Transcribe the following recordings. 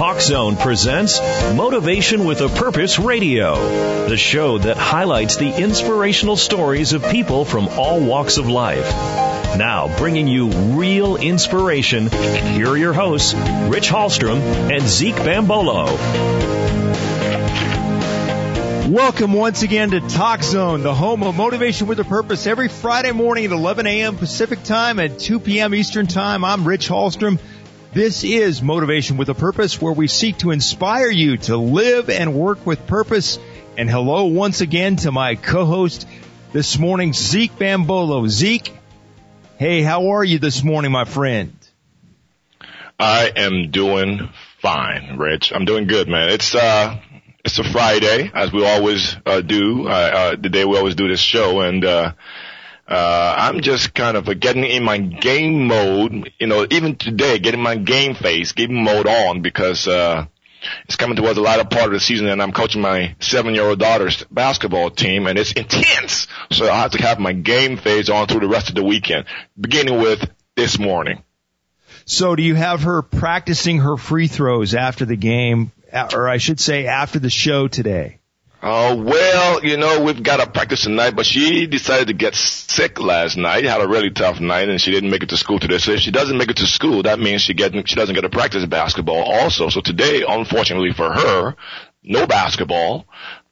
Talk Zone presents Motivation with a Purpose Radio, the show that highlights the inspirational stories of people from all walks of life. Now, bringing you real inspiration, here are your hosts, Rich Hallstrom and Zeke Bambolo. Welcome once again to Talk Zone, the home of motivation with a purpose. Every Friday morning at 11 a.m. Pacific time at 2 p.m. Eastern time. I'm Rich Hallstrom. This is Motivation with a Purpose where we seek to inspire you to live and work with purpose. And hello once again to my co-host this morning, Zeke Bambolo. Zeke, hey, how are you this morning, my friend? I am doing fine, Rich. I'm doing good, man. It's, uh, it's a Friday, as we always, uh, do, uh, uh, the day we always do this show. And, uh, uh, I'm just kind of getting in my game mode, you know, even today, getting my game face, game mode on because, uh, it's coming towards the latter part of the season and I'm coaching my seven year old daughter's basketball team and it's intense. So I have to have my game phase on through the rest of the weekend, beginning with this morning. So do you have her practicing her free throws after the game, or I should say after the show today? Oh, well, you know, we've got to practice tonight, but she decided to get sick last night, had a really tough night, and she didn't make it to school today. So if she doesn't make it to school, that means she get, she doesn't get to practice basketball also. So today, unfortunately for her, no basketball,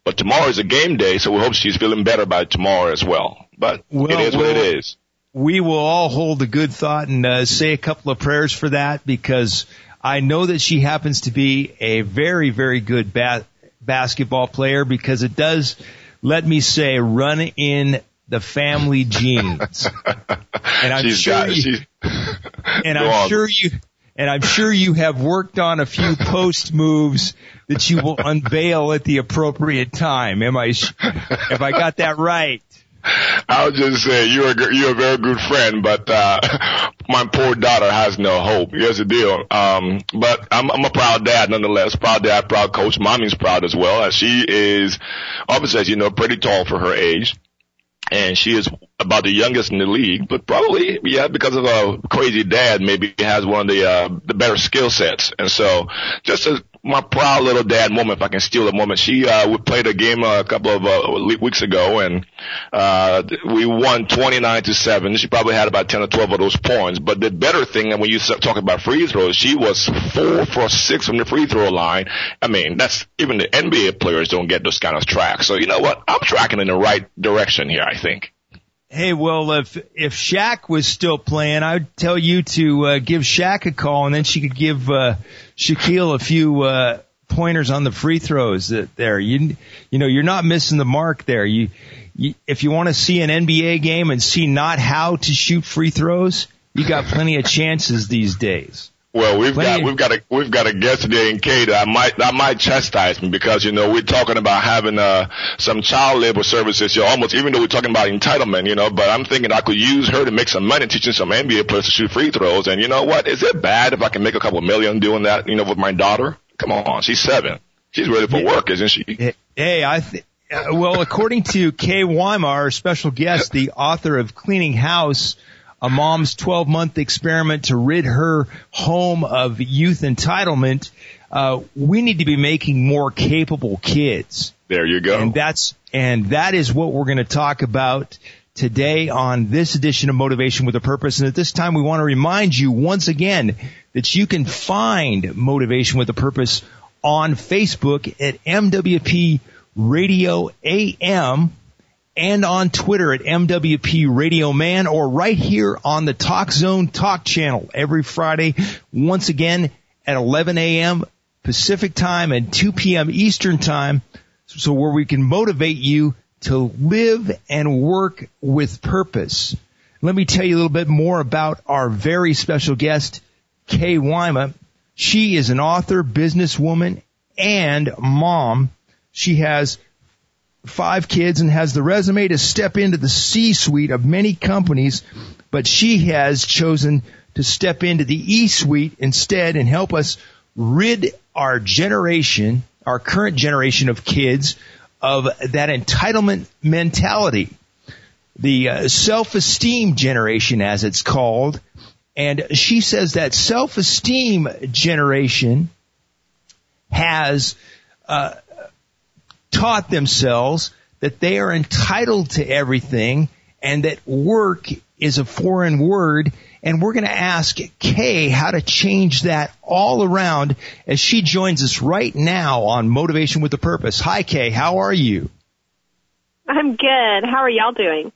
but tomorrow is a game day, so we hope she's feeling better by tomorrow as well. But well, it is what it is. We will all hold a good thought and uh, say a couple of prayers for that because I know that she happens to be a very, very good bat basketball player because it does, let me say, run in the family genes. And I'm she's sure you, and I'm on. sure you, and I'm sure you have worked on a few post moves that you will unveil at the appropriate time. Am I, have I got that right? I was just say you're a you're a very good friend, but uh my poor daughter has no hope. Here's the deal. Um, but I'm I'm a proud dad nonetheless. Proud dad, proud coach. Mommy's proud as well. She is obviously, as you know, pretty tall for her age and she is about the youngest in the league, but probably, yeah, because of a crazy dad, maybe has one of the, uh, the better skill sets. And so just a my proud little dad moment, if I can steal a moment. She, uh, we played a game a couple of uh, weeks ago and, uh, we won 29 to 7. She probably had about 10 or 12 of those points. But the better thing, and when you talk about free throws, she was four for six from the free throw line. I mean, that's, even the NBA players don't get those kind of tracks. So you know what? I'm tracking in the right direction here, I think. Hey, well, if if Shaq was still playing, I'd tell you to uh, give Shaq a call, and then she could give uh, Shaquille a few uh, pointers on the free throws. That there, you you know, you're not missing the mark there. You, you if you want to see an NBA game and see not how to shoot free throws, you got plenty of chances these days. Well, we've got we've got a we've got a guest today in Kate that might that might chastise me because you know we're talking about having uh some child labor services here almost even though we're talking about entitlement, you know, but I'm thinking I could use her to make some money teaching some NBA players to shoot free throws and you know what? Is it bad if I can make a couple million doing that, you know, with my daughter? Come on, she's seven. She's ready for work, isn't she? Hey, I th- well, according to Kay Wyma, our special guest, the author of Cleaning House, a mom's 12 month experiment to rid her home of youth entitlement. Uh, we need to be making more capable kids. There you go. And that's, and that is what we're going to talk about today on this edition of Motivation with a Purpose. And at this time, we want to remind you once again that you can find Motivation with a Purpose on Facebook at MWP Radio AM and on Twitter at MWP Radio Man or right here on the Talk Zone Talk channel every Friday, once again at 11 a.m. Pacific time and 2 p.m. Eastern time. So where we can motivate you to live and work with purpose. Let me tell you a little bit more about our very special guest, Kay Wyma. She is an author, businesswoman, and mom. She has five kids and has the resume to step into the C-suite of many companies, but she has chosen to step into the E-suite instead and help us rid our generation, our current generation of kids of that entitlement mentality. The uh, self-esteem generation as it's called. And she says that self-esteem generation has uh, taught themselves that they are entitled to everything and that work is a foreign word. And we're going to ask Kay how to change that all around as she joins us right now on Motivation with a Purpose. Hi, Kay. How are you? I'm good. How are y'all doing?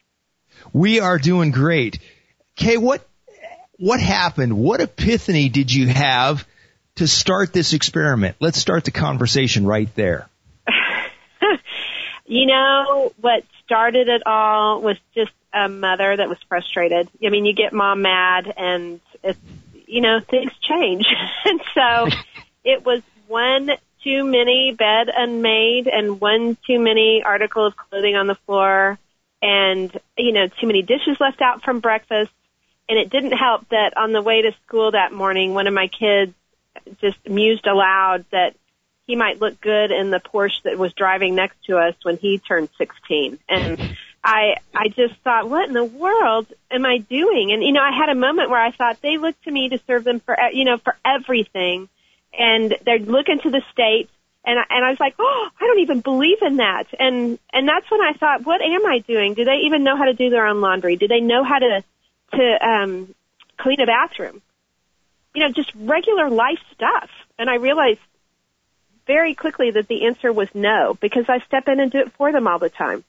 We are doing great. Kay, what, what happened? What epiphany did you have to start this experiment? Let's start the conversation right there. You know, what started it all was just a mother that was frustrated. I mean, you get mom mad and it's, you know, things change. and so it was one too many bed unmade and one too many article of clothing on the floor and, you know, too many dishes left out from breakfast. And it didn't help that on the way to school that morning, one of my kids just mused aloud that he might look good in the Porsche that was driving next to us when he turned 16. And I, I just thought, what in the world am I doing? And, you know, I had a moment where I thought they look to me to serve them for, you know, for everything. And they're looking to the state. And I, and I was like, oh, I don't even believe in that. And, and that's when I thought, what am I doing? Do they even know how to do their own laundry? Do they know how to, to, um, clean a bathroom? You know, just regular life stuff. And I realized very quickly that the answer was no because I step in and do it for them all the time.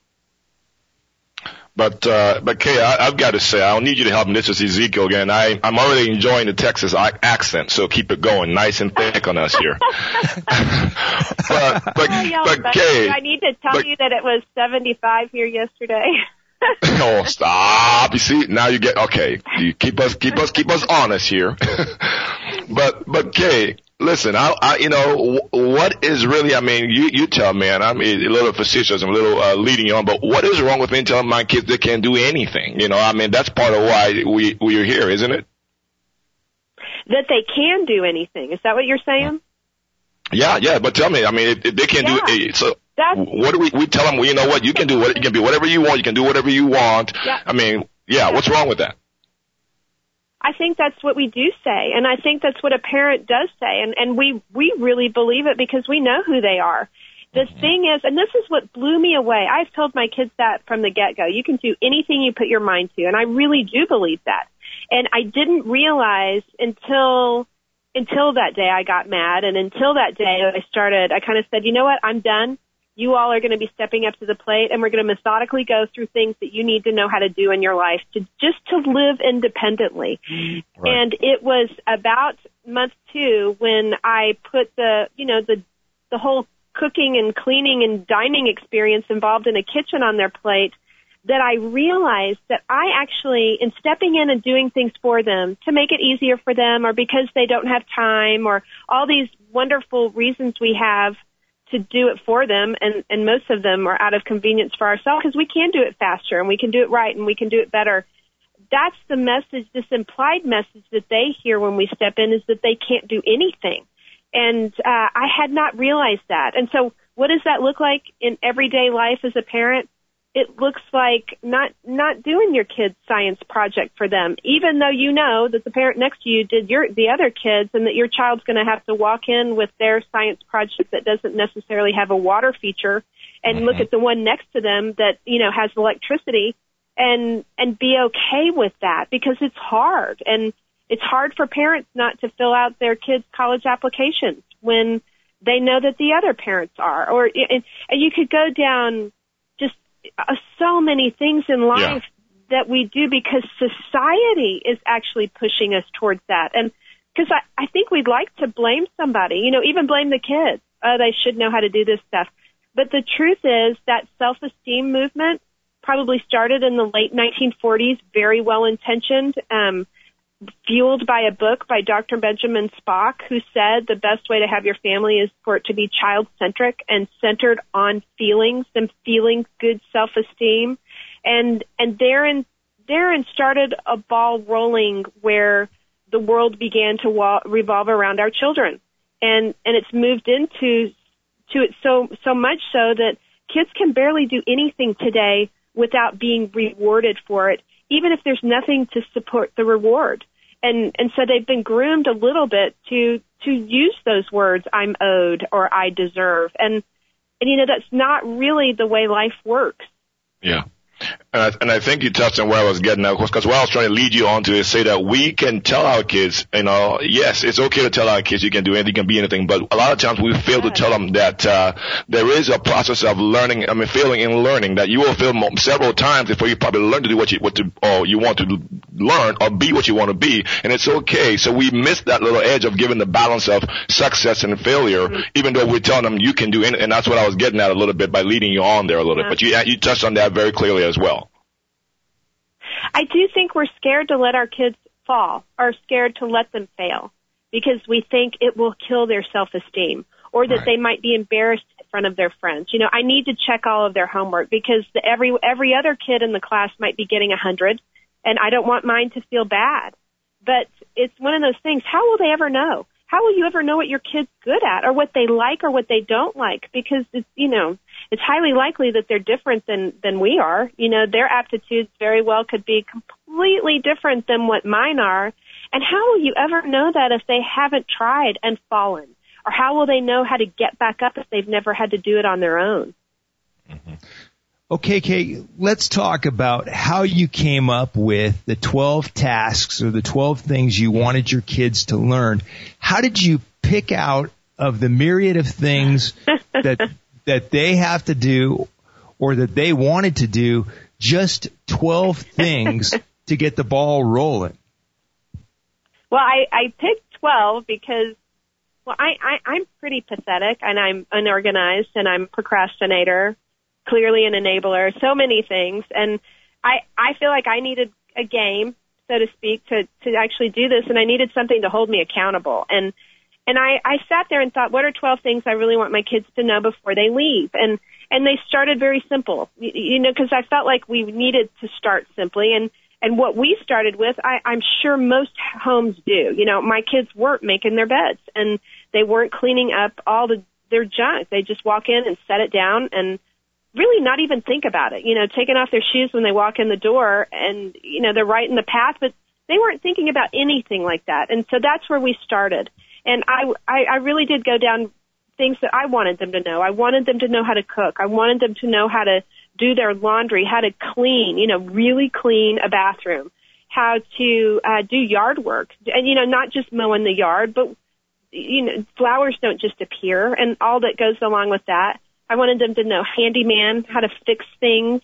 But uh, but Kay, I, I've got to say, I don't need you to help me. This is Ezekiel again. I I'm already enjoying the Texas accent, so keep it going, nice and thick on us here. but but, oh, but Kay, I need to tell but, you that it was 75 here yesterday. oh, stop! You see, now you get okay. You keep us keep us keep us honest here. but but Kay, listen, I, I, you know, what is really, I mean, you, you tell me, and I'm a little facetious, I'm a little, uh, leading you on, but what is wrong with me telling my kids they can't do anything? You know, I mean, that's part of why we, we are here, isn't it? That they can do anything. Is that what you're saying? Yeah, yeah, but tell me, I mean, if, if they can't yeah. do it, so that's, what do we, we tell them, well, you know what, you can do what, you can be whatever you want, you can do whatever you want. Yeah. I mean, yeah, what's wrong with that? I think that's what we do say, and I think that's what a parent does say, and and we we really believe it because we know who they are. The mm-hmm. thing is, and this is what blew me away. I've told my kids that from the get go. You can do anything you put your mind to, and I really do believe that. And I didn't realize until until that day I got mad, and until that day I started. I kind of said, you know what, I'm done you all are going to be stepping up to the plate and we're going to methodically go through things that you need to know how to do in your life to just to live independently. Right. And it was about month two when I put the, you know, the, the whole cooking and cleaning and dining experience involved in a kitchen on their plate that I realized that I actually, in stepping in and doing things for them to make it easier for them or because they don't have time or all these wonderful reasons we have to do it for them and and most of them are out of convenience for ourselves because we can do it faster and we can do it right and we can do it better. That's the message this implied message that they hear when we step in is that they can't do anything. And uh i had not realized that. And so what does that look like in everyday life as a parent it looks like not not doing your kid's science project for them, even though you know that the parent next to you did your the other kids, and that your child's going to have to walk in with their science project that doesn't necessarily have a water feature, and mm-hmm. look at the one next to them that you know has electricity, and and be okay with that because it's hard, and it's hard for parents not to fill out their kids' college applications when they know that the other parents are, or and, and you could go down uh, so many things in life yeah. that we do because society is actually pushing us towards that. And because I, I think we'd like to blame somebody, you know, even blame the kids. Oh, they should know how to do this stuff. But the truth is that self-esteem movement probably started in the late 1940s, very well intentioned. Um, fueled by a book by Dr. Benjamin Spock, who said the best way to have your family is for it to be child centric and centered on feelings and feeling good self esteem. And, and therein, therein started a ball rolling where the world began to wa- revolve around our children. And, and it's moved into, to it so, so much so that kids can barely do anything today without being rewarded for it, even if there's nothing to support the reward. And and so they've been groomed a little bit to to use those words I'm owed or I deserve and and you know that's not really the way life works. Yeah. And I, and I think you touched on where I was getting at, because what I was trying to lead you on to is say that we can tell our kids, you know, yes, it's okay to tell our kids you can do anything, you can be anything, but a lot of times we fail to tell them that uh, there is a process of learning, I mean, failing in learning, that you will fail several times before you probably learn to do what you, what to, or you want to learn or be what you want to be, and it's okay. So we miss that little edge of giving the balance of success and failure, mm-hmm. even though we're telling them you can do it, and that's what I was getting at a little bit by leading you on there a little yeah. bit, but you, you touched on that very clearly as well. I do think we're scared to let our kids fall or scared to let them fail because we think it will kill their self-esteem or that right. they might be embarrassed in front of their friends. You know, I need to check all of their homework because the, every every other kid in the class might be getting a hundred, and I don't want mine to feel bad. But it's one of those things. How will they ever know? How will you ever know what your kid's good at or what they like or what they don't like? Because it's you know it's highly likely that they're different than than we are. You know, their aptitudes very well could be completely different than what mine are. And how will you ever know that if they haven't tried and fallen? Or how will they know how to get back up if they've never had to do it on their own? Mm-hmm. Okay, Kate, let's talk about how you came up with the 12 tasks or the 12 things you wanted your kids to learn. How did you pick out of the myriad of things that that they have to do or that they wanted to do just 12 things to get the ball rolling? Well, I, I picked 12 because, well, I, I, I'm pretty pathetic and I'm unorganized and I'm procrastinator, clearly an enabler, so many things. And I, I feel like I needed a game, so to speak, to, to actually do this and I needed something to hold me accountable. And, and I, I sat there and thought, what are 12 things I really want my kids to know before they leave? And, and they started very simple, you, you know, cause I felt like we needed to start simply. And, and what we started with, I, I'm sure most homes do. You know, my kids weren't making their beds and they weren't cleaning up all the, their junk. They just walk in and set it down and really not even think about it. You know, taking off their shoes when they walk in the door and, you know, they're right in the path, but they weren't thinking about anything like that. And so that's where we started. And I, I, I really did go down things that I wanted them to know. I wanted them to know how to cook. I wanted them to know how to do their laundry, how to clean, you know, really clean a bathroom, how to uh, do yard work, and you know, not just mowing the yard, but you know, flowers don't just appear, and all that goes along with that. I wanted them to know handyman, how to fix things,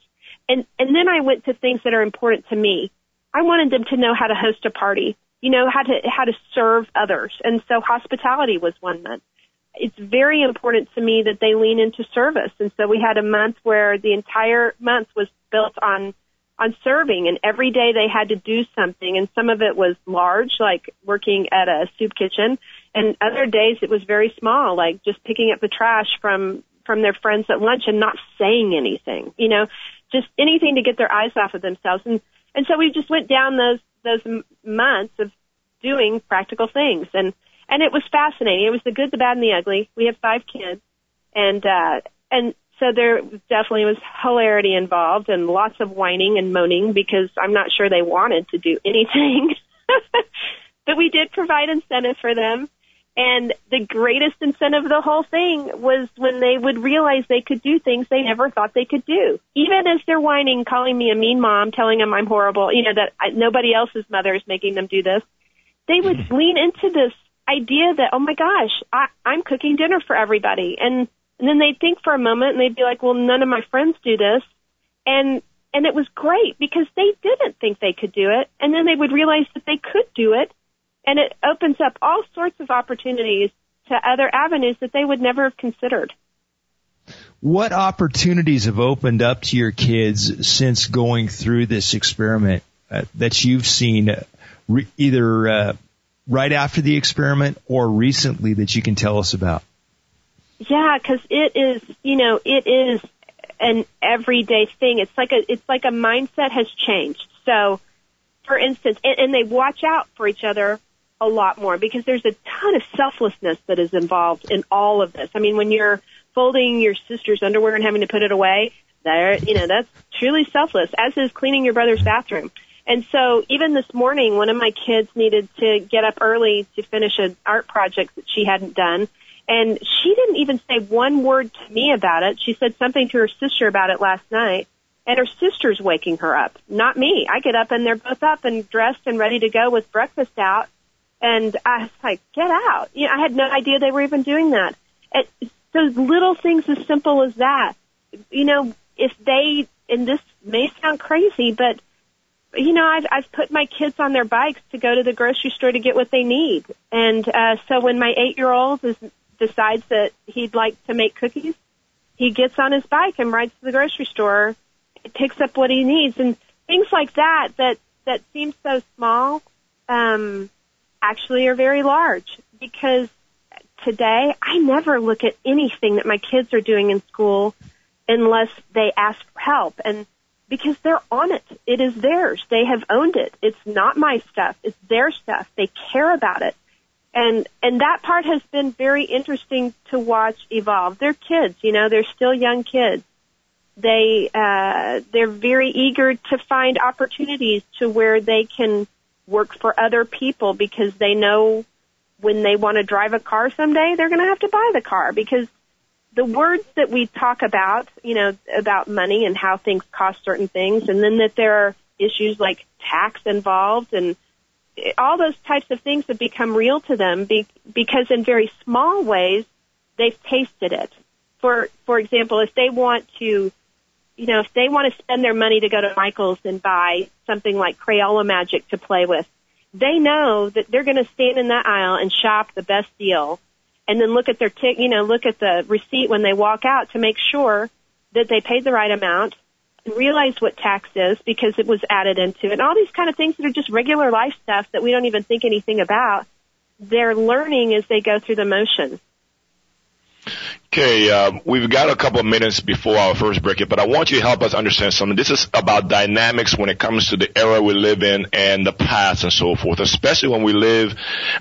and and then I went to things that are important to me. I wanted them to know how to host a party you know, how to, how to serve others. And so hospitality was one month. It's very important to me that they lean into service. And so we had a month where the entire month was built on, on serving and every day they had to do something and some of it was large, like working at a soup kitchen and other days it was very small, like just picking up the trash from, from their friends at lunch and not saying anything, you know, just anything to get their eyes off of themselves. And, and so we just went down those those months of doing practical things and and it was fascinating it was the good the bad and the ugly we have five kids and uh and so there definitely was hilarity involved and lots of whining and moaning because I'm not sure they wanted to do anything. but we did provide incentive for them. And the greatest incentive of the whole thing was when they would realize they could do things they never thought they could do. Even as they're whining, calling me a mean mom, telling them I'm horrible, you know, that I, nobody else's mother is making them do this, they would mm-hmm. lean into this idea that, oh my gosh, I, I'm cooking dinner for everybody. And, and then they'd think for a moment and they'd be like, well, none of my friends do this. And, and it was great because they didn't think they could do it. And then they would realize that they could do it and it opens up all sorts of opportunities to other avenues that they would never have considered. What opportunities have opened up to your kids since going through this experiment uh, that you've seen uh, re- either uh, right after the experiment or recently that you can tell us about? Yeah, because it is, you know, it is an everyday thing. It's like a, it's like a mindset has changed. So, for instance, and, and they watch out for each other a lot more because there's a ton of selflessness that is involved in all of this. I mean, when you're folding your sister's underwear and having to put it away, there, you know, that's truly selfless, as is cleaning your brother's bathroom. And so even this morning, one of my kids needed to get up early to finish an art project that she hadn't done. And she didn't even say one word to me about it. She said something to her sister about it last night. And her sister's waking her up, not me. I get up and they're both up and dressed and ready to go with breakfast out. And I was like, get out. You know, I had no idea they were even doing that. It, those little things as simple as that. You know, if they, and this may sound crazy, but you know, I've I've put my kids on their bikes to go to the grocery store to get what they need, and uh, so when my eight year old is, decides that he'd like to make cookies, he gets on his bike and rides to the grocery store, picks up what he needs, and things like that that that seem so small, um, actually are very large because today I never look at anything that my kids are doing in school unless they ask for help and because they're on it. It is theirs. They have owned it. It's not my stuff. It's their stuff. They care about it. And, and that part has been very interesting to watch evolve. They're kids, you know, they're still young kids. They, uh, they're very eager to find opportunities to where they can work for other people because they know when they want to drive a car someday, they're going to have to buy the car because the words that we talk about, you know, about money and how things cost certain things, and then that there are issues like tax involved and all those types of things have become real to them be, because in very small ways they've tasted it. For for example, if they want to, you know, if they want to spend their money to go to Michael's and buy something like Crayola Magic to play with, they know that they're going to stand in that aisle and shop the best deal and then look at their tick, you know, look at the receipt when they walk out to make sure that they paid the right amount and realize what tax is because it was added into it. And all these kind of things that are just regular life stuff that we don't even think anything about. They're learning as they go through the motions. Okay, uh, we've got a couple of minutes before our first break, but I want you to help us understand something. This is about dynamics when it comes to the era we live in and the past and so forth, especially when we live.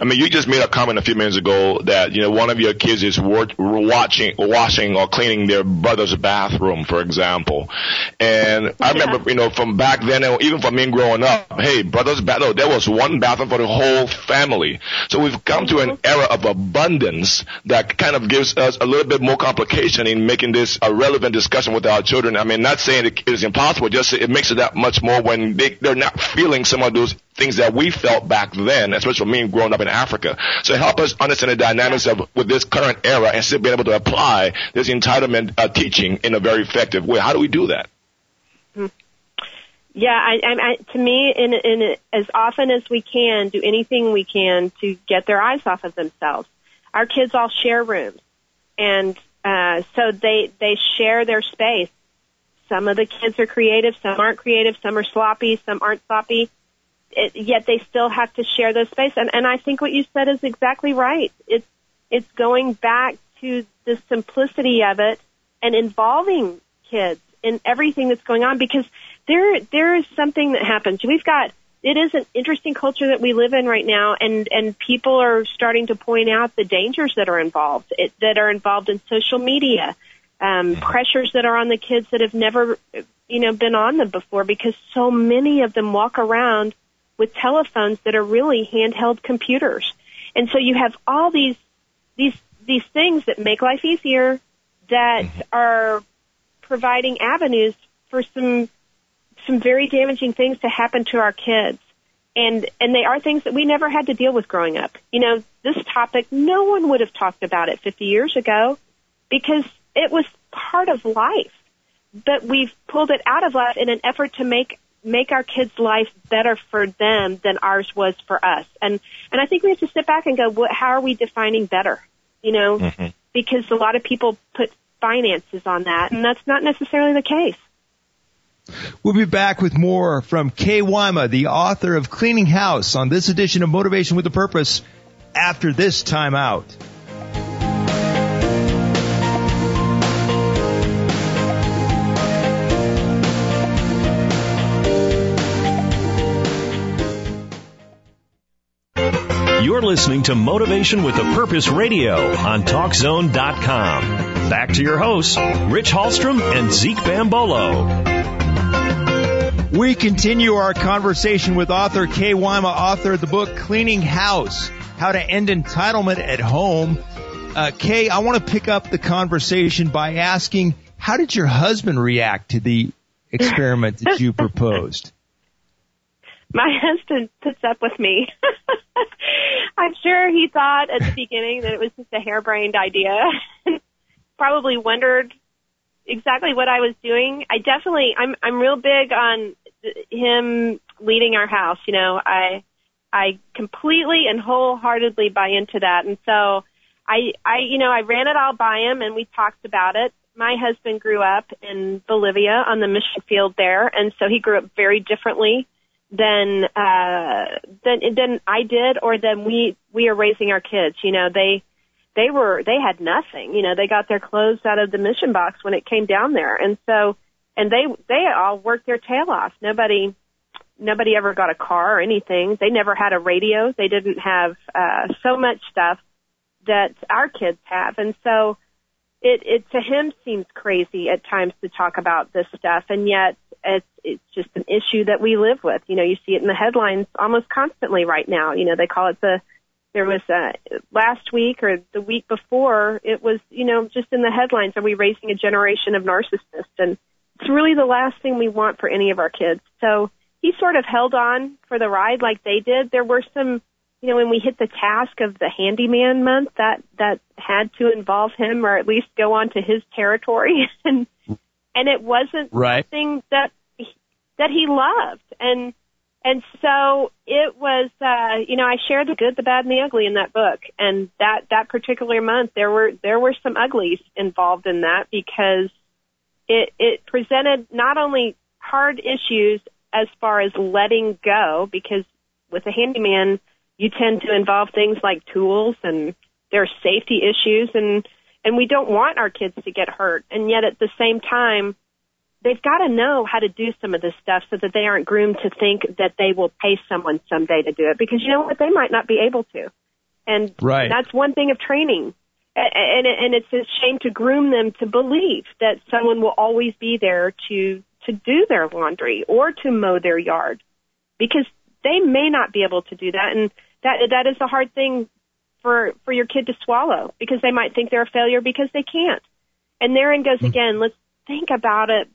I mean, you just made a comment a few minutes ago that, you know, one of your kids is watching, washing or cleaning their brother's bathroom, for example. And I remember, you know, from back then, even from me growing up, hey, brother's bathroom, there was one bathroom for the whole family. So we've come to an era of abundance that kind of gives us a little bit more complication in making this a relevant discussion with our children. I mean, not saying it is impossible, just it makes it that much more when they, they're not feeling some of those things that we felt back then, especially for me growing up in Africa. So help us understand the dynamics of with this current era and still being able to apply this entitlement uh, teaching in a very effective way. How do we do that? Hmm. Yeah, I, I, I, to me, in, in as often as we can, do anything we can to get their eyes off of themselves. Our kids all share rooms and uh, so they they share their space. Some of the kids are creative, some aren't creative, some are sloppy, some aren't sloppy. It, yet they still have to share those space. And, and I think what you said is exactly right. It's it's going back to the simplicity of it and involving kids in everything that's going on because there there is something that happens. We've got it is an interesting culture that we live in right now, and and people are starting to point out the dangers that are involved, it, that are involved in social media, um, pressures that are on the kids that have never, you know, been on them before, because so many of them walk around with telephones that are really handheld computers, and so you have all these these these things that make life easier, that mm-hmm. are providing avenues for some some very damaging things to happen to our kids. And, and they are things that we never had to deal with growing up. You know, this topic, no one would have talked about it 50 years ago because it was part of life. But we've pulled it out of life in an effort to make make our kids' life better for them than ours was for us. And and I think we have to sit back and go, what, how are we defining better? You know, mm-hmm. because a lot of people put finances on that, and that's not necessarily the case. We'll be back with more from Kay Wyma, the author of Cleaning House, on this edition of Motivation with a Purpose after this time out. You're listening to Motivation with a Purpose Radio on TalkZone.com. Back to your hosts, Rich Hallstrom and Zeke Bambolo. We continue our conversation with author Kay Wyma, author of the book Cleaning House, How to End Entitlement at Home. Uh, Kay, I want to pick up the conversation by asking, how did your husband react to the experiment that you proposed? My husband puts up with me. I'm sure he thought at the beginning that it was just a harebrained idea. Probably wondered exactly what I was doing. I definitely, I'm, I'm real big on him leading our house. You know, I, I completely and wholeheartedly buy into that. And so I, I, you know, I ran it all by him and we talked about it. My husband grew up in Bolivia on the mission field there. And so he grew up very differently than, uh, than, than I did or than we, we are raising our kids. You know, they, they were they had nothing. You know, they got their clothes out of the mission box when it came down there, and so and they they all worked their tail off. Nobody nobody ever got a car or anything. They never had a radio. They didn't have uh, so much stuff that our kids have, and so it it to him seems crazy at times to talk about this stuff, and yet it's it's just an issue that we live with. You know, you see it in the headlines almost constantly right now. You know, they call it the there was uh, last week or the week before it was you know just in the headlines are we raising a generation of narcissists and it's really the last thing we want for any of our kids so he sort of held on for the ride like they did there were some you know when we hit the task of the handyman month that that had to involve him or at least go on to his territory and and it wasn't right. something that that he loved and and so it was, uh, you know, I shared the good, the bad, and the ugly in that book. And that, that particular month, there were, there were some uglies involved in that because it, it presented not only hard issues as far as letting go, because with a handyman, you tend to involve things like tools and there are safety issues and, and we don't want our kids to get hurt. And yet at the same time, they've got to know how to do some of this stuff so that they aren't groomed to think that they will pay someone someday to do it because you know what they might not be able to and right. that's one thing of training and and it's a shame to groom them to believe that someone will always be there to to do their laundry or to mow their yard because they may not be able to do that and that that is a hard thing for for your kid to swallow because they might think they're a failure because they can't and therein goes mm-hmm. again let's think about it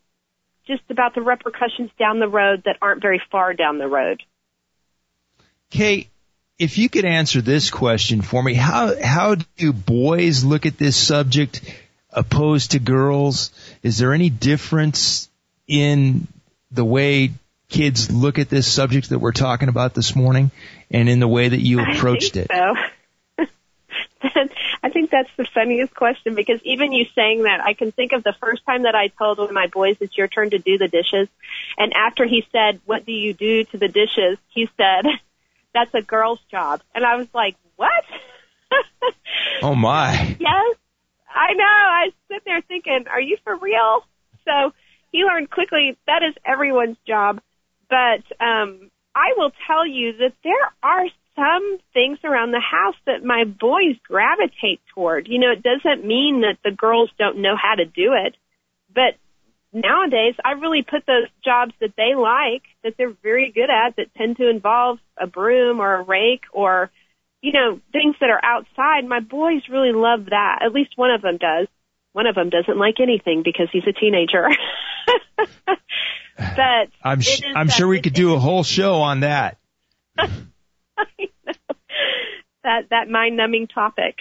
just about the repercussions down the road that aren't very far down the road. Kate, if you could answer this question for me, how how do boys look at this subject opposed to girls? Is there any difference in the way kids look at this subject that we're talking about this morning and in the way that you approached it? So. I think that's the funniest question because even you saying that, I can think of the first time that I told one of my boys it's your turn to do the dishes. And after he said, what do you do to the dishes? He said, that's a girl's job. And I was like, what? oh my. Yes. I know. I sit there thinking, are you for real? So he learned quickly that is everyone's job. But, um, I will tell you that there are some things around the house that my boys gravitate toward. You know, it doesn't mean that the girls don't know how to do it, but nowadays I really put those jobs that they like, that they're very good at, that tend to involve a broom or a rake or, you know, things that are outside. My boys really love that. At least one of them does. One of them doesn't like anything because he's a teenager. but I'm sh- I'm sure we could do a whole show on that. that that mind numbing topic.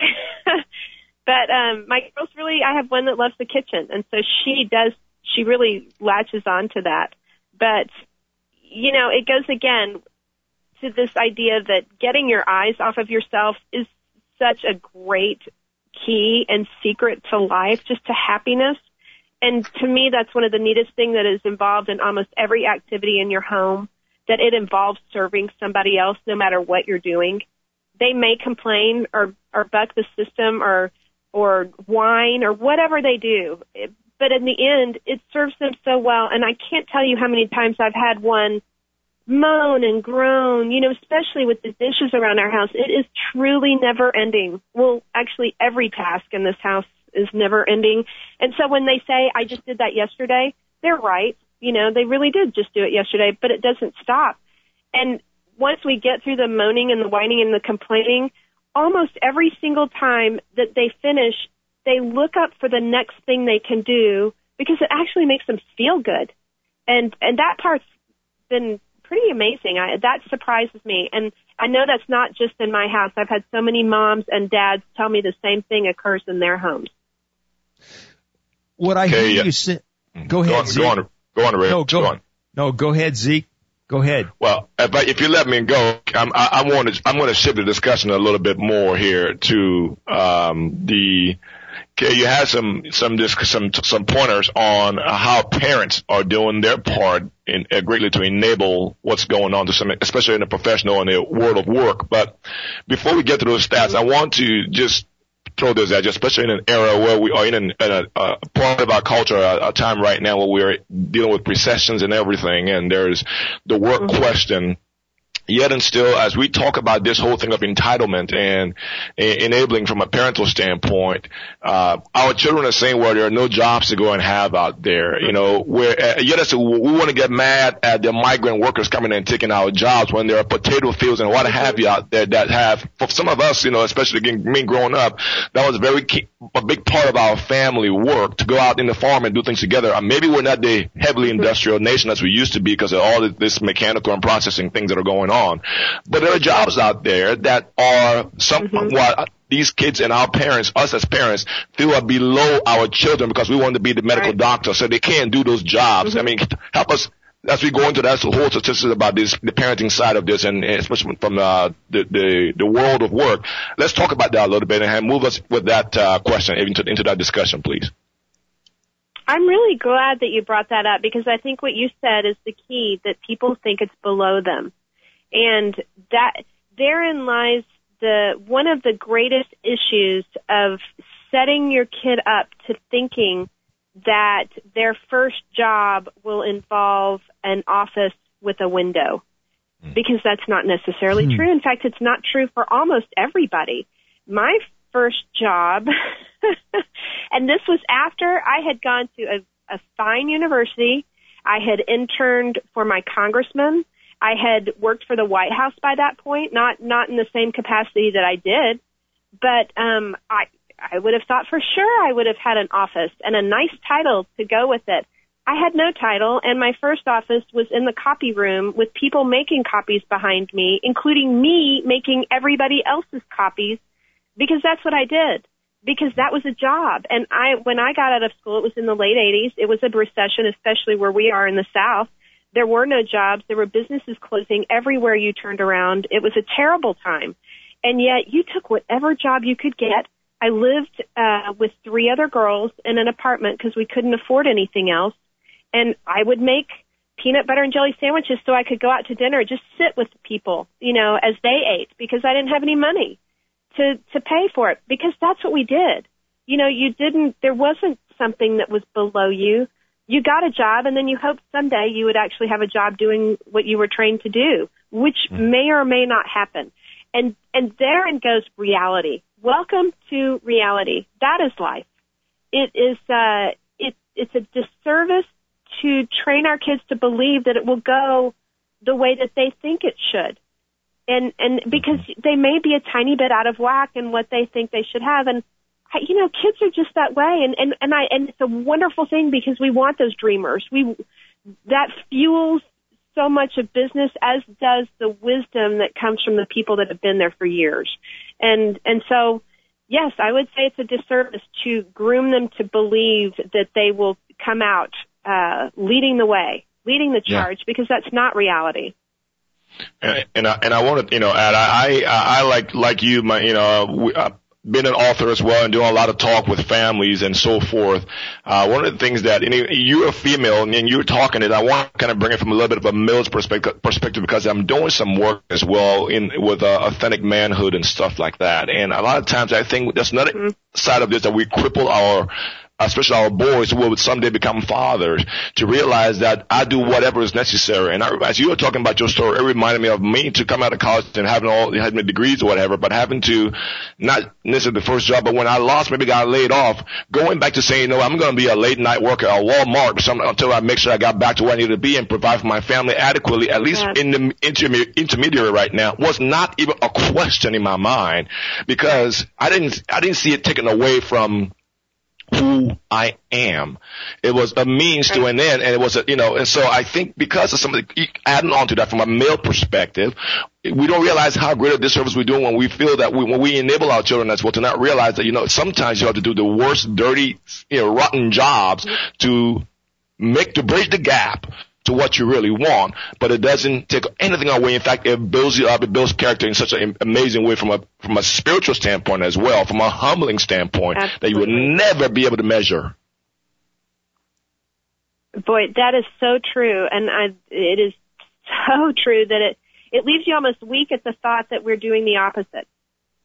but um my girls really I have one that loves the kitchen and so she does she really latches on to that. But you know, it goes again to this idea that getting your eyes off of yourself is such a great key and secret to life, just to happiness. And to me, that's one of the neatest things that is involved in almost every activity in your home that it involves serving somebody else no matter what you're doing. They may complain or, or buck the system or, or whine or whatever they do. But in the end, it serves them so well. And I can't tell you how many times I've had one moan and groan, you know, especially with the dishes around our house. It is truly never ending. Well, actually every task in this house is never ending. And so when they say, I just did that yesterday, they're right You know, they really did just do it yesterday, but it doesn't stop. And once we get through the moaning and the whining and the complaining, almost every single time that they finish, they look up for the next thing they can do because it actually makes them feel good. And and that part's been pretty amazing. I, that surprises me. And I know that's not just in my house. I've had so many moms and dads tell me the same thing occurs in their homes. What I Okay, hear yeah. you say, go ahead, Go on, Zeke. go on, go on, Ray. No, go, Go on. no, go ahead, Zeke. Go ahead. Well, if, I, if you let me go, I'm, I, I want to, I'm going to shift the discussion a little bit more here to um, the. Okay, you had some some some some pointers on how parents are doing their part in uh, greatly to enable what's going on to some, especially in the professional and the world of work. But before we get to those stats, I want to just throw this at you, especially in an era where we are in, an, in a, a part of our culture, a, a time right now where we're dealing with recessions and everything, and there's the work question. Yet and still, as we talk about this whole thing of entitlement and enabling from a parental standpoint, uh, our children are saying, well, there are no jobs to go and have out there. You know, where, uh, yet as we want to get mad at the migrant workers coming in and taking our jobs when there are potato fields and what have you out there that have, for some of us, you know, especially me growing up, that was very key, a big part of our family work to go out in the farm and do things together. Uh, maybe we're not the heavily industrial nation as we used to be because of all this mechanical and processing things that are going on. But there are jobs out there that are somewhat these kids and our parents, us as parents, feel are below our children because we want to be the medical Right. doctor, so they can't do those jobs. I mean, help us as we go into that whole statistics about this, the parenting side of this, and especially from uh, the, the the world of work. Let's talk about that a little bit and move us with that uh, question into into that discussion, please. I'm really glad that you brought that up because I think what you said is the key that people think it's below them. And that therein lies the one of the greatest issues of setting your kid up to thinking that their first job will involve an office with a window. Because that's not necessarily Hmm. true. In fact, it's not true for almost everybody. My first job, and this was after I had gone to a, a fine university. I had interned for my congressman. I had worked for the White House by that point, not not in the same capacity that I did, but um, I I would have thought for sure I would have had an office and a nice title to go with it. I had no title, and my first office was in the copy room with people making copies behind me, including me making everybody else's copies, because that's what I did. Because that was a job, and I when I got out of school, it was in the late '80s. It was a recession, especially where we are in the South. There were no jobs. There were businesses closing everywhere you turned around. It was a terrible time, and yet you took whatever job you could get. I lived uh, with three other girls in an apartment because we couldn't afford anything else and I would make peanut butter and jelly sandwiches so I could go out to dinner, just sit with people, you know, as they ate because I didn't have any money to to pay for it because that's what we did. You know, you didn't there wasn't something that was below you. You got a job and then you hoped someday you would actually have a job doing what you were trained to do, which may or may not happen. And and therein goes reality. Welcome to reality. That is life. It is uh it it's a disservice to train our kids to believe that it will go the way that they think it should. And and because they may be a tiny bit out of whack in what they think they should have and you know kids are just that way and and and I and it's a wonderful thing because we want those dreamers. We that fuels so much of business as does the wisdom that comes from the people that have been there for years. And and so yes, I would say it's a disservice to groom them to believe that they will come out uh, leading the way, leading the Yeah. charge, because that's not reality. And, and I, and I want to, you know, add, I, I, I like, like you, my, you know, we, uh, been an author as well and doing a lot of talk with families and so forth. Uh, one of the things that, and you're a female and you're talking it, I want to kind of bring it from a little bit of a male's perspective, perspective because I'm doing some work as well in, with uh, authentic manhood and stuff like that. And a lot of times I think that's another side of this that we cripple our especially our boys who will someday become fathers, to realize that I do whatever is necessary. And I, as you were talking about your story, it reminded me of me to come out of college and having all having degrees or whatever, but having to not necessarily the first job, but when I lost, maybe got laid off, going back to saying, no, I'm going to be a late night worker at Walmart some, until I make sure I got back to where I needed to be and provide for my family adequately, at least in the interme- intermediary right now, was not even a question in my mind because I didn't, I didn't see it taken away from who I am. It was a means to an end, and it was a, you know, and so I think because of some of the, adding on to that from a male perspective, we don't realize how great a disservice we're doing when we feel that we, when we enable our children as well to not realize that, you know, sometimes you have to do the worst, dirty, you know, rotten jobs to make, to bridge the gap to what you really want, but it doesn't take anything away. In fact, it builds you up, it builds character in such an amazing way from a from a spiritual standpoint as well, from a humbling standpoint Absolutely. that you would never be able to measure. Boy, that is so true, and I, it is so true that it it leaves you almost weak at the thought that we're doing the opposite,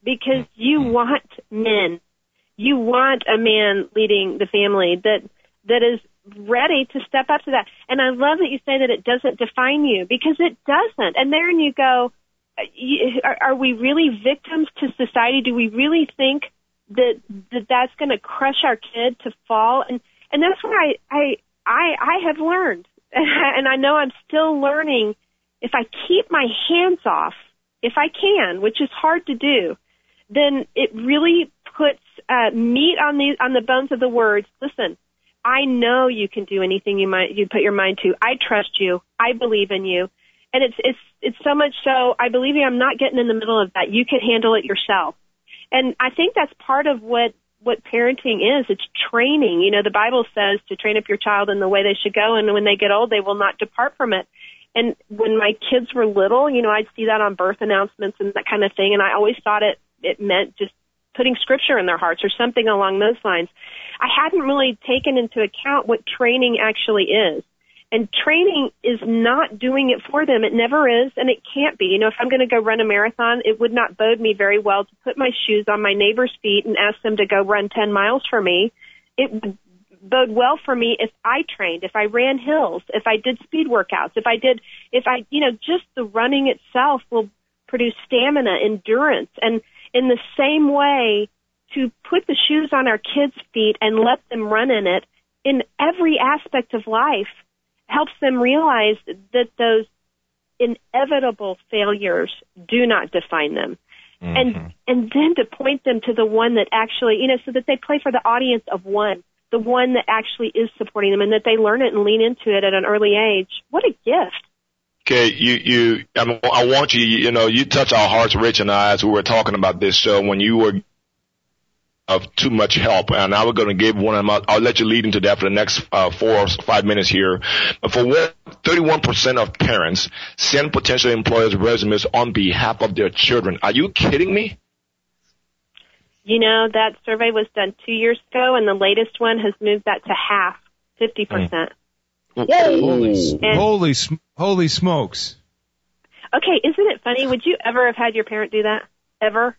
because you mm-hmm. want men, you want a man leading the family that that is ready to step up to that. And I love that you say that it doesn't define you because it doesn't. And then you go, are, are we really victims to society? Do we really think that that that's going to crush our kid to fall? And and that's what I I I, I have learned, and I know I'm still learning. If I keep my hands off, if I can, which is hard to do, then it really puts uh, meat on the on the bones of the words. Listen, I know you can do anything you might you put your mind to. I trust you. I believe in you. And it's it's it's so much so I believe you I'm not getting in the middle of that. You can handle it yourself. And I think that's part of what what parenting is. It's training. You know, the Bible says to train up your child in the way they should go and when they get old they will not depart from it. And when my kids were little, you know, I'd see that on birth announcements and that kind of thing and I always thought it it meant just putting scripture in their hearts or something along those lines. I hadn't really taken into account what training actually is. And training is not doing it for them. It never is, and it can't be. You know, if I'm going to go run a marathon, it would not bode me very well to put my shoes on my neighbor's feet and ask them to go run 10 miles for me. It would bode well for me if I trained, if I ran hills, if I did speed workouts, if I did, if I, you know, just the running itself will produce stamina, endurance, and in the same way, to put the shoes on our kids' feet and let them run in it in every aspect of life helps them realize that those inevitable failures do not define them. Mm-hmm. And and then to point them to the one that actually, you know, so that they play for the audience of one, the one that actually is supporting them and that they learn it and lean into it at an early age. What a gift. Okay, you, you, I, I want you, you know, you touch our hearts, Rich and I, as we were talking about this show when you were of too much help. And now we're going to give one of them. I'll let you lead into that for the next uh, four or five minutes here. But for 31% of parents send potential employers resumes on behalf of their children. Are you kidding me? You know, that survey was done two years ago, and the latest one has moved that to half, 50%. Mm. Holy, holy, holy smokes. Okay, isn't it funny? Would you ever have had your parent do that? Ever?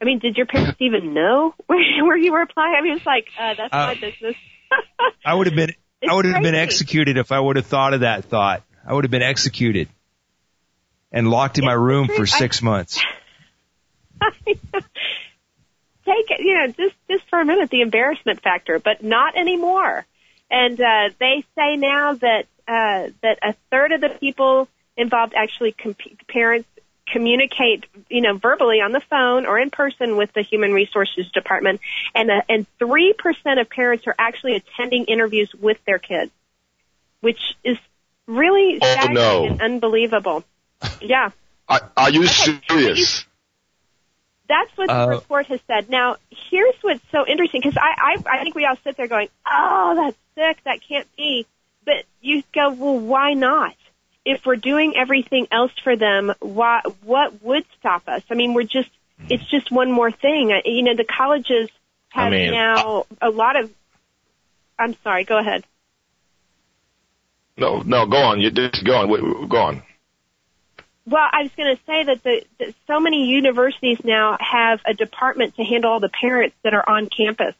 I mean, did your parents even know where, where you were applying? I mean, it's like, uh, that's uh, my business. I would have been, I would have been executed if I would have thought of that thought. I would have been executed and locked in my room for six I, months. Take it, you know, just, just for a minute, the embarrassment factor, but not anymore. And, uh, they say now that, uh, that a third of the people involved actually comp- parents communicate, you know, verbally on the phone or in person with the human resources department, and uh, and three percent of parents are actually attending interviews with their kids, which is really oh, no. and unbelievable. Yeah. Are, are you okay. serious? That's what uh, the report has said. Now, here's what's so interesting because I, I I think we all sit there going, "Oh, that's sick. That can't be." But you go, "Well, why not?" if we're doing everything else for them, why, what would stop us? I mean, we're just it's just one more thing. You know, the colleges have I mean, now a lot of. I'm sorry. Go ahead. No, no, go on. You just go on. Go on. Well, I was going to say that the, that so many universities now have a department to handle all the parents that are on campus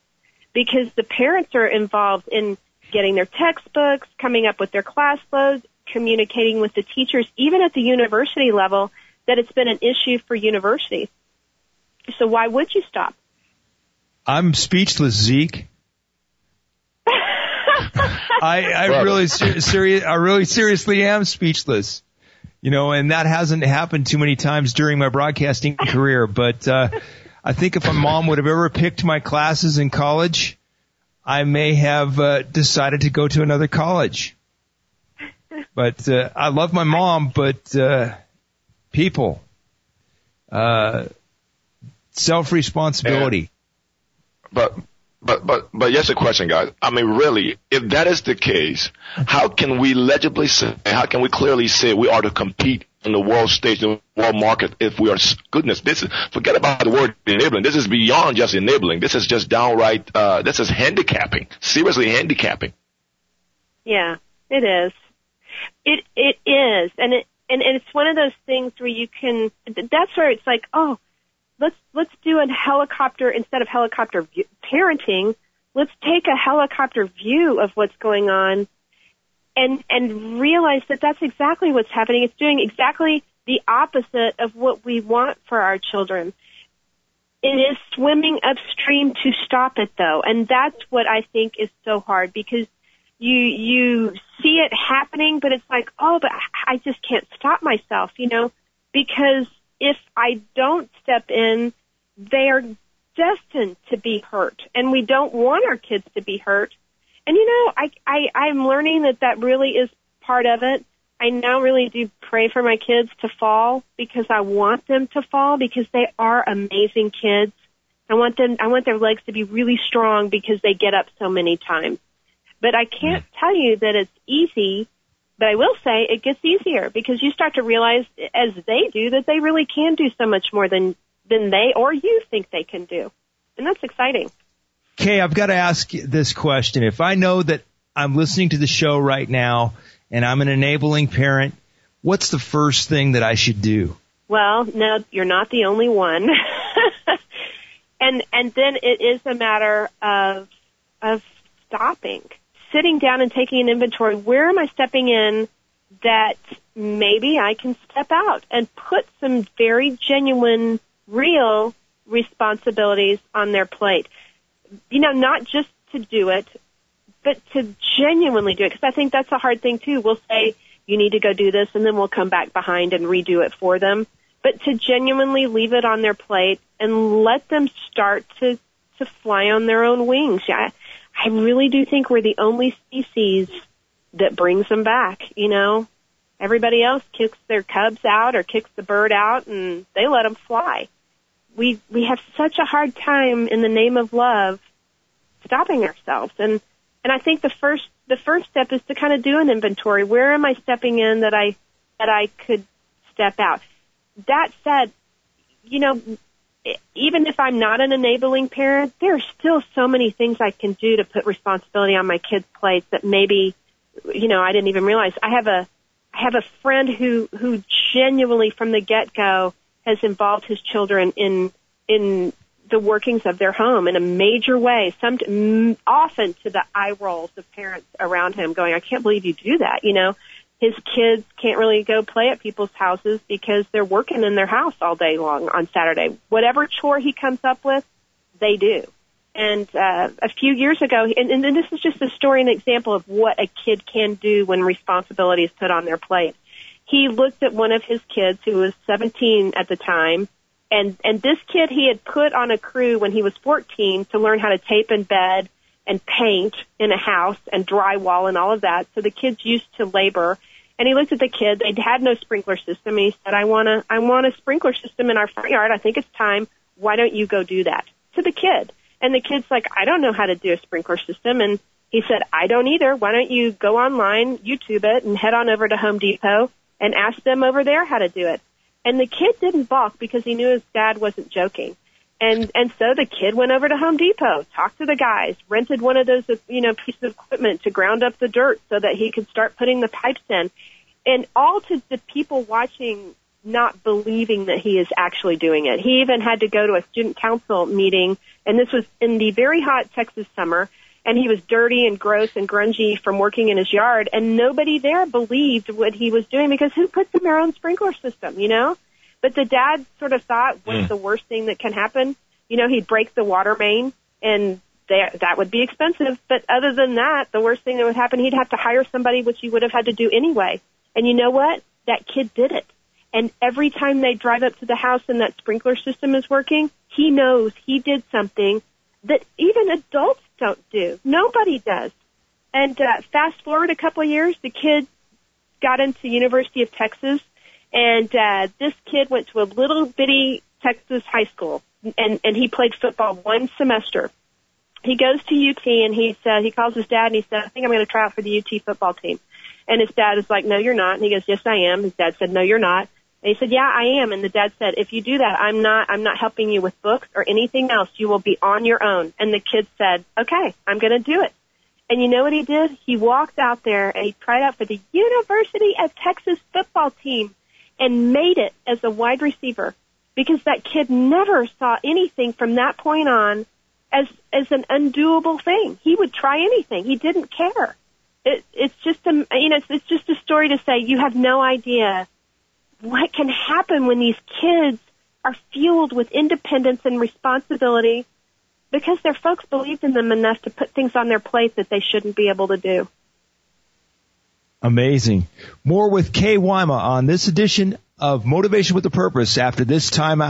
because the parents are involved in getting their textbooks, coming up with their class loads, communicating with the teachers, even at the university level, that it's been an issue for universities. So why would you stop? I'm speechless, Zeke. I, I really ser- serious, I really seriously am speechless. You know, and that hasn't happened too many times during my broadcasting career, but, uh, I think if my mom would have ever picked my classes in college, I may have uh, decided to go to another college. But uh, I love my mom, but uh, people, uh, self responsibility. But but but but yes, a question, guys. I mean, really, if that is the case, how can we legibly say, how can we clearly say we are to compete in the world stage, the world market, if we are goodness? This is forget about the word enabling. This is beyond just enabling. This is just downright. Uh, this is handicapping. Seriously, handicapping. Yeah, it is. It it is, and it and, and it's one of those things where you can. That's where it's like, oh, let's let's do a helicopter instead of helicopter parenting. Let's take a helicopter view of what's going on, and and realize that that's exactly what's happening. It's doing exactly the opposite of what we want for our children. It is swimming upstream to stop it though, and that's what I think is so hard because you you see it happening, but it's like, oh, but I just can't stop myself, you know, because if I don't step in, they are destined to be hurt, and we don't want our kids to be hurt. And you know, I, I I'm learning that that really is part of it. I now really do pray for my kids to fall because I want them to fall because they are amazing kids. I want them I want their legs to be really strong because they get up so many times. But I can't tell you that it's easy but I will say it gets easier because you start to realize as they do that they really can do so much more than, than they or you think they can do. And that's exciting. Kay, I've got to ask this question. If I know that I'm listening to the show right now and I'm an enabling parent, what's the first thing that I should do? Well, no, you're not the only one. and and then it is a matter of of stopping sitting down and taking an inventory. Where am I stepping in that maybe I can step out and put some very genuine, real responsibilities on their plate? You know, not just to do it, but to genuinely do it. Because I think that's a hard thing too. We'll say, you need to go do this, and then we'll come back behind and redo it for them. But to genuinely leave it on their plate and let them start to to fly on their own wings. Yeah, I really do think we're the only species that brings them back, you know. Everybody else kicks their cubs out or kicks the bird out and they let them fly. We we have such a hard time in the name of love stopping ourselves and and I think the first the first step is to kind of do an inventory. Where am I stepping in that I that I could step out? That said, you know, even if I'm not an enabling parent, there are still so many things I can do to put responsibility on my kids' plates that maybe, you know, I didn't even realize. I have a, I have a friend who, who genuinely from the get-go has involved his children in, in the workings of their home in a major way, some, often to the eye rolls of parents around him going, I can't believe you do that, you know his kids can't really go play at people's houses because they're working in their house all day long on Saturday. Whatever chore he comes up with, they do. And uh, a few years ago, and, and this is just a story, an example of what a kid can do when responsibility is put on their plate. He looked at one of his kids who was 17 at the time, and and this kid he had put on a crew when he was 14 to learn how to tape and bed and paint in a house and drywall and all of that. So the kids used to labor and he looked at the kid. They had no sprinkler system. And he said, I want to, I want a sprinkler system in our front yard. I think it's time. Why don't you go do that to the kid? And the kid's like, I don't know how to do a sprinkler system. And he said, I don't either. Why don't you go online, YouTube it, and head on over to Home Depot and asked them over there how to do it? And the kid didn't balk because he knew his dad wasn't joking. And and so the kid went over to Home Depot, talked to the guys, rented one of those you know pieces of equipment to ground up the dirt so that he could start putting the pipes in and all to the people watching not believing that he is actually doing it. He even had to go to a student council meeting, and this was in the very hot Texas summer, and he was dirty and gross and grungy from working in his yard, and nobody there believed what he was doing because who puts in their own sprinkler system, you know? But the dad sort of thought, what's mm. the worst thing that can happen? You know, he'd break the water main, and they, that would be expensive. But other than that, the worst thing that would happen, he'd have to hire somebody, which he would have had to do anyway. And you know what? That kid did it. And every time they drive up to the house and that sprinkler system is working, he knows he did something that even adults don't do. Nobody does. And uh, fast forward a couple of years, the kid got into University of Texas, and uh, this kid went to a little bitty Texas high school, and and he played football one semester. He goes to UT, and he said he calls his dad, and he said, "I think I'm going to try out for the UT football team." And his dad is like, "No, you're not." And he goes, "Yes, I am." His dad said, "No, you're not." And he said, yeah, I am. And the dad said, if you do that, I'm not, I'm not helping you with books or anything else. You will be on your own. And the kid said, okay, I'm going to do it. And you know what he did? He walked out there and he tried out for the University of Texas football team and made it as a wide receiver because that kid never saw anything from that point on as, as an undoable thing. He would try anything. He didn't care. It, it's just a, you know, it's, it's just a story to say you have no idea what can happen when these kids are fueled with independence and responsibility because their folks believed in them enough to put things on their plate that they shouldn't be able to do. Amazing. More with Kay Wyma on this edition of Motivation with a Purpose after this time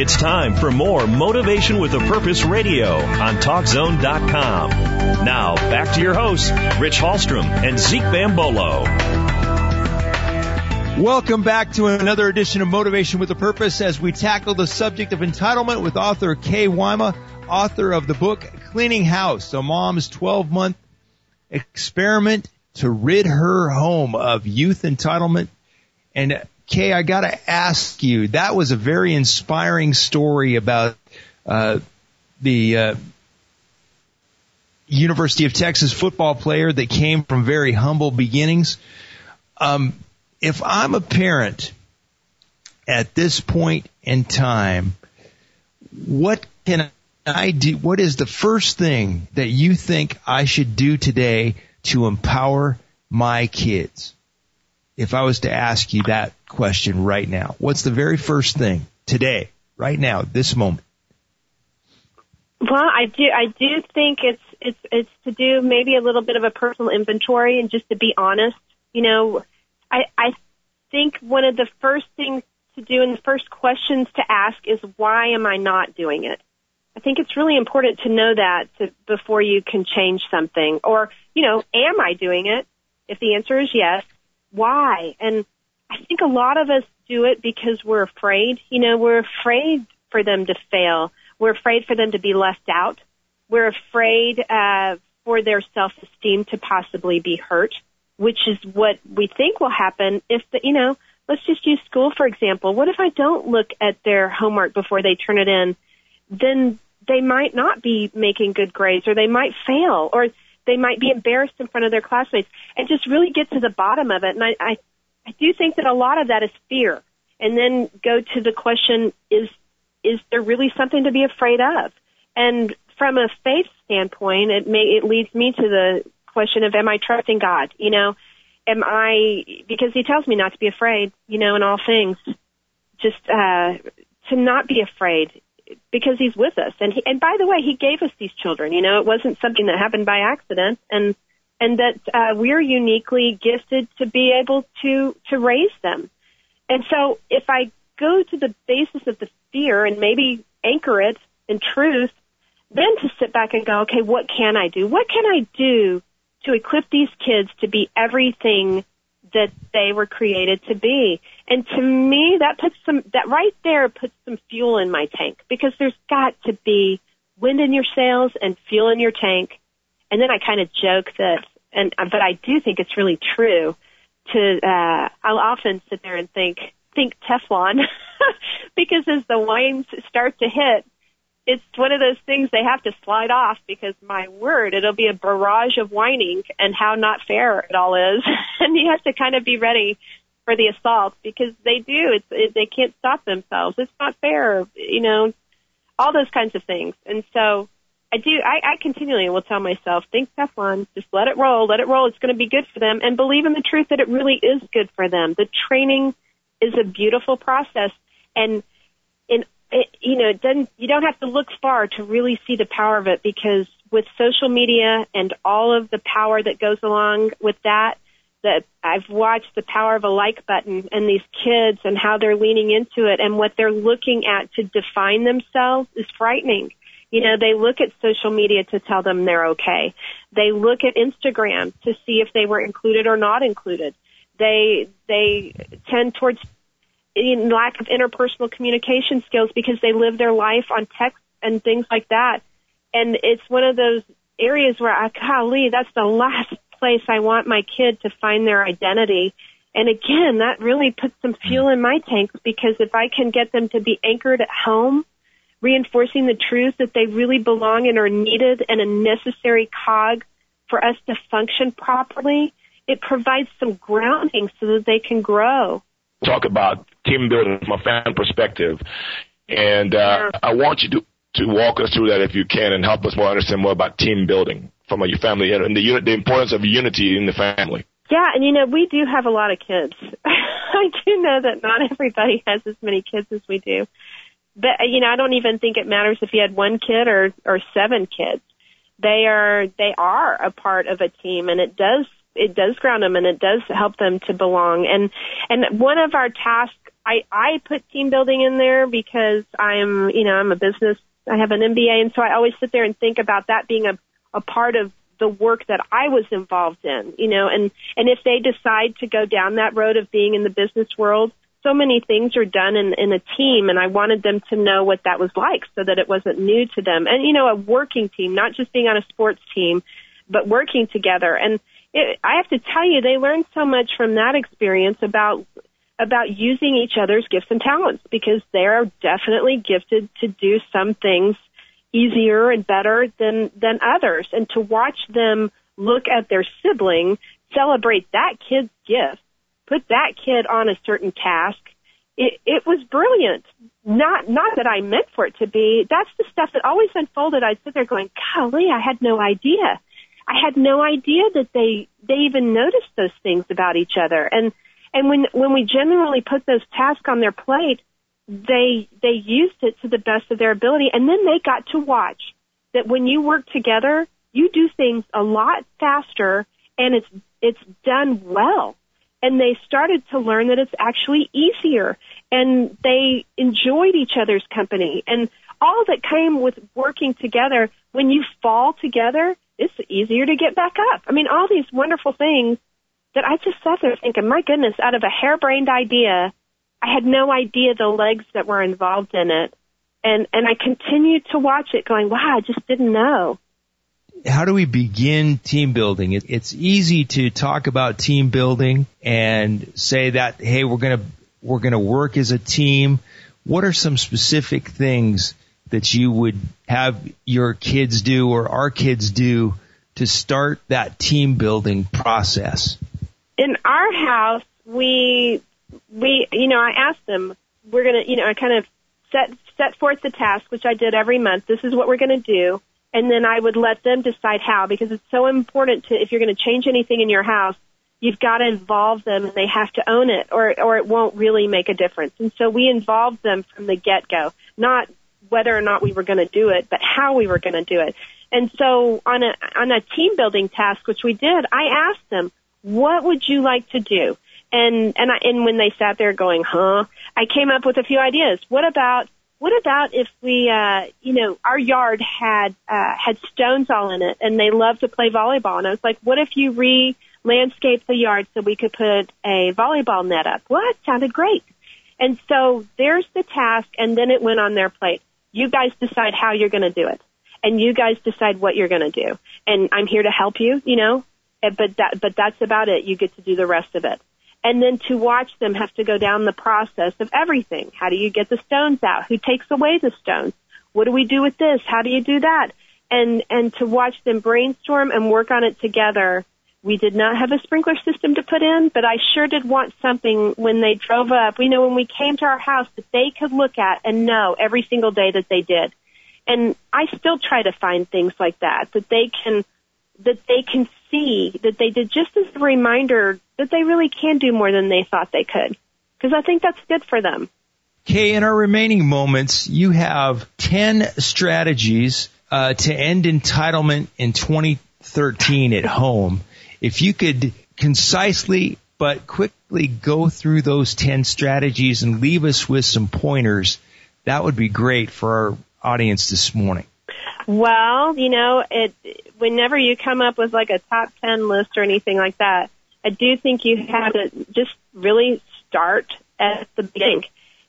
It's time for more Motivation with a Purpose radio on TalkZone.com. Now, back to your hosts, Rich Hallstrom and Zeke Bambolo. Welcome back to another edition of Motivation with a Purpose as we tackle the subject of entitlement with author Kay Wyma, author of the book Cleaning House, a mom's 12 month experiment to rid her home of youth entitlement. And Kay, I got to ask you, that was a very inspiring story about uh, the uh, University of Texas football player that came from very humble beginnings. Um, if I'm a parent at this point in time, what can I do? What is the first thing that you think I should do today to empower my kids? If I was to ask you that question right now, what's the very first thing today, right now, this moment? Well, I do. I do think it's it's it's to do maybe a little bit of a personal inventory and just to be honest. You know, I I think one of the first things to do and the first questions to ask is why am I not doing it? I think it's really important to know that to, before you can change something. Or, you know, am I doing it? If the answer is yes, why? And I think a lot of us do it because we're afraid. You know, we're afraid for them to fail. We're afraid for them to be left out. We're afraid uh, for their self-esteem to possibly be hurt, which is what we think will happen if the, you know, let's just use school for example. What if I don't look at their homework before they turn it in? Then they might not be making good grades or they might fail or they might be embarrassed in front of their classmates and just really get to the bottom of it. And I, I, I do think that a lot of that is fear. And then go to the question, is, is there really something to be afraid of? And from a faith standpoint, it may, it leads me to the question of, am I trusting God? You know, am I, because he tells me not to be afraid, you know, in all things, just, uh, to not be afraid because he's with us. And he, and by the way, he gave us these children. You know, it wasn't something that happened by accident, and and that uh, we're uniquely gifted to be able to to raise them. And so, if I go to the basis of the fear and maybe anchor it in truth, then to sit back and go, okay, what can I do? What can I do to equip these kids to be everything that they were created to be. And to me, that puts some, that right there puts some fuel in my tank because there's got to be wind in your sails and fuel in your tank. And then I kind of joke that, and, but I do think it's really true to, uh, I'll often sit there and think, think Teflon because as the whines start to hit, it's one of those things they have to slide off because my word, it'll be a barrage of whining and how not fair it all is. and you have to kind of be ready for the assault because they do. It's it, they can't stop themselves. It's not fair, you know, all those kinds of things. And so I do. I, I continually will tell myself, think Teflon, just let it roll, let it roll. It's going to be good for them, and believe in the truth that it really is good for them. The training is a beautiful process, and it, you know, it doesn't. You don't have to look far to really see the power of it because with social media and all of the power that goes along with that, that I've watched the power of a like button and these kids and how they're leaning into it and what they're looking at to define themselves is frightening. You know, they look at social media to tell them they're okay. They look at Instagram to see if they were included or not included. They, they tend towards in lack of interpersonal communication skills because they live their life on text and things like that. And it's one of those areas where I, golly, that's the last place I want my kid to find their identity. And again, that really puts some fuel in my tank because if I can get them to be anchored at home, reinforcing the truth that they really belong and are needed and a necessary cog for us to function properly, it provides some grounding so that they can grow. Talk about team building from a fan perspective. And uh. I want you to, to walk us through that if you can and help us more understand more about team building from your family and the unit, the importance of unity in the family. Yeah, and you know, we do have a lot of kids. I do know that not everybody has as many kids as we do. But you know, I don't even think it matters if you had one kid or or seven kids. They are they are a part of a team and it does it does ground them and it does help them to belong. And and one of our tasks I I put team building in there because I'm, you know, I'm a business I have an MBA and so I always sit there and think about that being a a part of the work that I was involved in, you know, and, and if they decide to go down that road of being in the business world, so many things are done in, in a team and I wanted them to know what that was like so that it wasn't new to them. And, you know, a working team, not just being on a sports team, but working together. And it, I have to tell you, they learned so much from that experience about about using each other's gifts and talents because they are definitely gifted to do some things easier and better than than others. And to watch them look at their sibling celebrate that kid's gift put that kid on a certain task it it was brilliant. Not not that i meant for it to be. That's the stuff that always unfolded. I'd sit there going golly i had no idea. I had no idea that they they even noticed those things about each other. And and when when we generally put those tasks on their plate they they used it to the best of their ability. And then they got to watch that when you work together you do things a lot faster and it's it's done well. And they started to learn that it's actually easier and they enjoyed each other's company. And all that came with working together when you fall together it's easier to get back up. I mean all these wonderful things that i just sat there thinking my goodness out of a harebrained idea I had no idea the legs that were involved in it. And, and I continued to watch it going, wow, I just didn't know. How do we begin team building? It, it's easy to talk about team building and say that, hey, we're going to, we're going to work as a team. What are some specific things that you would have your kids do or our kids do to start that team building process? In our house, we we, you know, I asked them, we're going to, you know, I kind of set, set forth the task, which I did every month. This is what we're going to do. And then I would let them decide how because it's so important to, if you're going to change anything in your house, you've got to involve them and they have to own it or, or it won't really make a difference. And so we involved them from the get-go, not whether or not we were going to do it, but how we were going to do it. And so on a, on a team building task, which we did, I asked them, what would you like to do? And and I, and when they sat there going, "Huh?" I came up with a few ideas. What about what about if we, uh, you know, our yard had uh, had stones all in it, and they love to play volleyball. And I was like, what if you re landscape the yard so we could put a volleyball net up? Well, that sounded great. And so there's the task, and then it went on their plate. You guys decide how you're going to do it, and you guys decide what you're going to do. And I'm here to help you, you know, but that but that's about it. You get to do the rest of it. And then to watch them have to go down the process of everything. How do you get the stones out? Who takes away the stones? What do we do with this? How do you do that? And, and to watch them brainstorm and work on it together. We did not have a sprinkler system to put in, but I sure did want something when they drove up. We know when we came to our house that they could look at and know every single day that they did. And I still try to find things like that, that they can, that they can see that they did just as a reminder that they really can do more than they thought they could. Because I think that's good for them. Kay, in our remaining moments, you have 10 strategies uh, to end entitlement in 2013 at home. If you could concisely but quickly go through those 10 strategies and leave us with some pointers, that would be great for our audience this morning. Well, you know, it whenever you come up with like a top 10 list or anything like that, I do think you have to just really start at the beginning.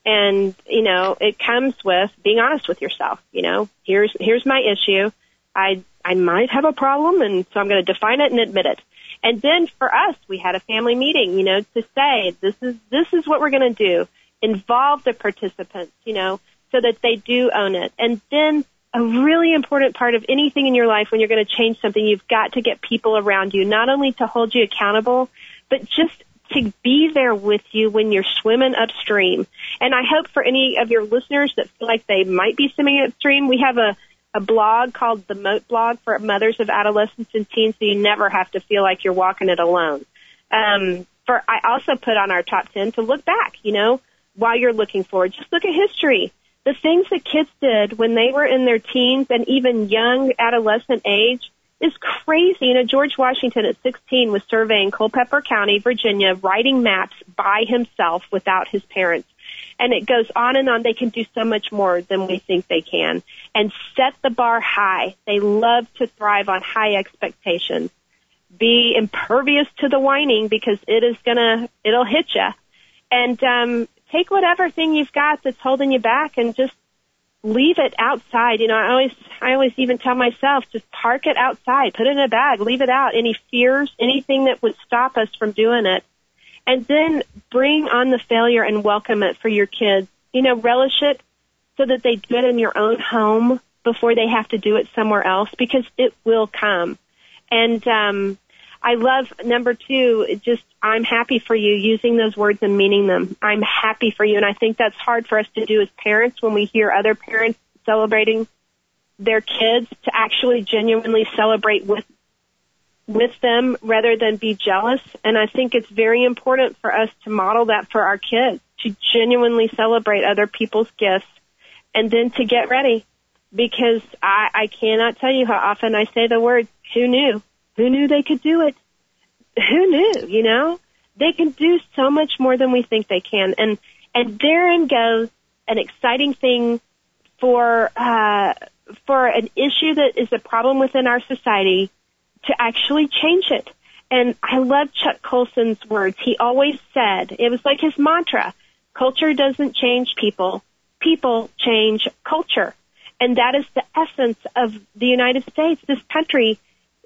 And, you know, it comes with being honest with yourself. You know, here's, here's my issue. I, I might have a problem and so I'm going to define it and admit it. And then for us, we had a family meeting, you know, to say this is, this is what we're going to do. Involve the participants, you know, so that they do own it. And then a really important part of anything in your life when you're going to change something, you've got to get people around you, not only to hold you accountable, but just to be there with you when you're swimming upstream. And I hope for any of your listeners that feel like they might be swimming upstream, we have a, a blog called the Moat blog for mothers of adolescents and teens so you never have to feel like you're walking it alone. Um, for, I also put on our top 10 to look back, you know, while you're looking forward. Just look at history the things that kids did when they were in their teens and even young adolescent age is crazy. You know, George Washington at 16 was surveying Culpeper County, Virginia, writing maps by himself without his parents. And it goes on and on. They can do so much more than we think they can. And set the bar high. They love to thrive on high expectations. Be impervious to the whining because it is gonna, it'll hit you. And um, take whatever thing you've got that's holding you back and just leave it outside. You know, I always, I always even tell myself, just park it outside, put it in a bag, leave it out. Any fears, anything that would stop us from doing it. And then bring on the failure and welcome it for your kids. You know, relish it so that they do it in your own home before they have to do it somewhere else because it will come. And, um, I love number two, just I'm happy for you using those words and meaning them. I'm happy for you. And I think that's hard for us to do as parents when we hear other parents celebrating their kids to actually genuinely celebrate with with them rather than be jealous. And I think it's very important for us to model that for our kids, to genuinely celebrate other people's gifts and then to get ready. Because I, I cannot tell you how often I say the words, who knew? Who knew they could do it? Who knew, you know? They can do so much more than we think they can. And, and therein goes an exciting thing for, uh, for an issue that is a problem within our society to actually change it. And I love Chuck Colson's words. He always said, it was like his mantra, culture doesn't change people, people change culture. And that is the essence of the United States. This country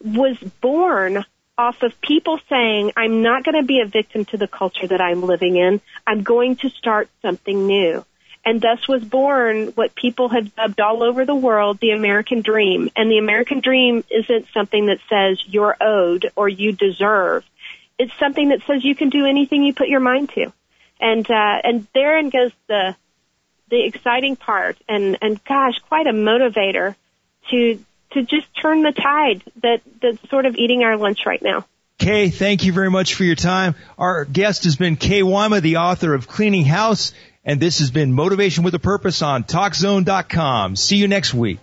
was born off of people saying, I'm not going to be a victim to the culture that I'm living in. I'm going to start something new. And thus was born what people have dubbed all over the world the American dream. And the American dream isn't something that says you're owed or you deserve. It's something that says you can do anything you put your mind to. And, uh, and therein goes the, the exciting part and, and gosh, quite a motivator to, to just turn the tide that, that's sort of eating our lunch right now. Kay, thank you very much for your time. Our guest has been Kay Wyma, the author of Cleaning House, and this has been Motivation with a Purpose on TalkZone.com. See you next week.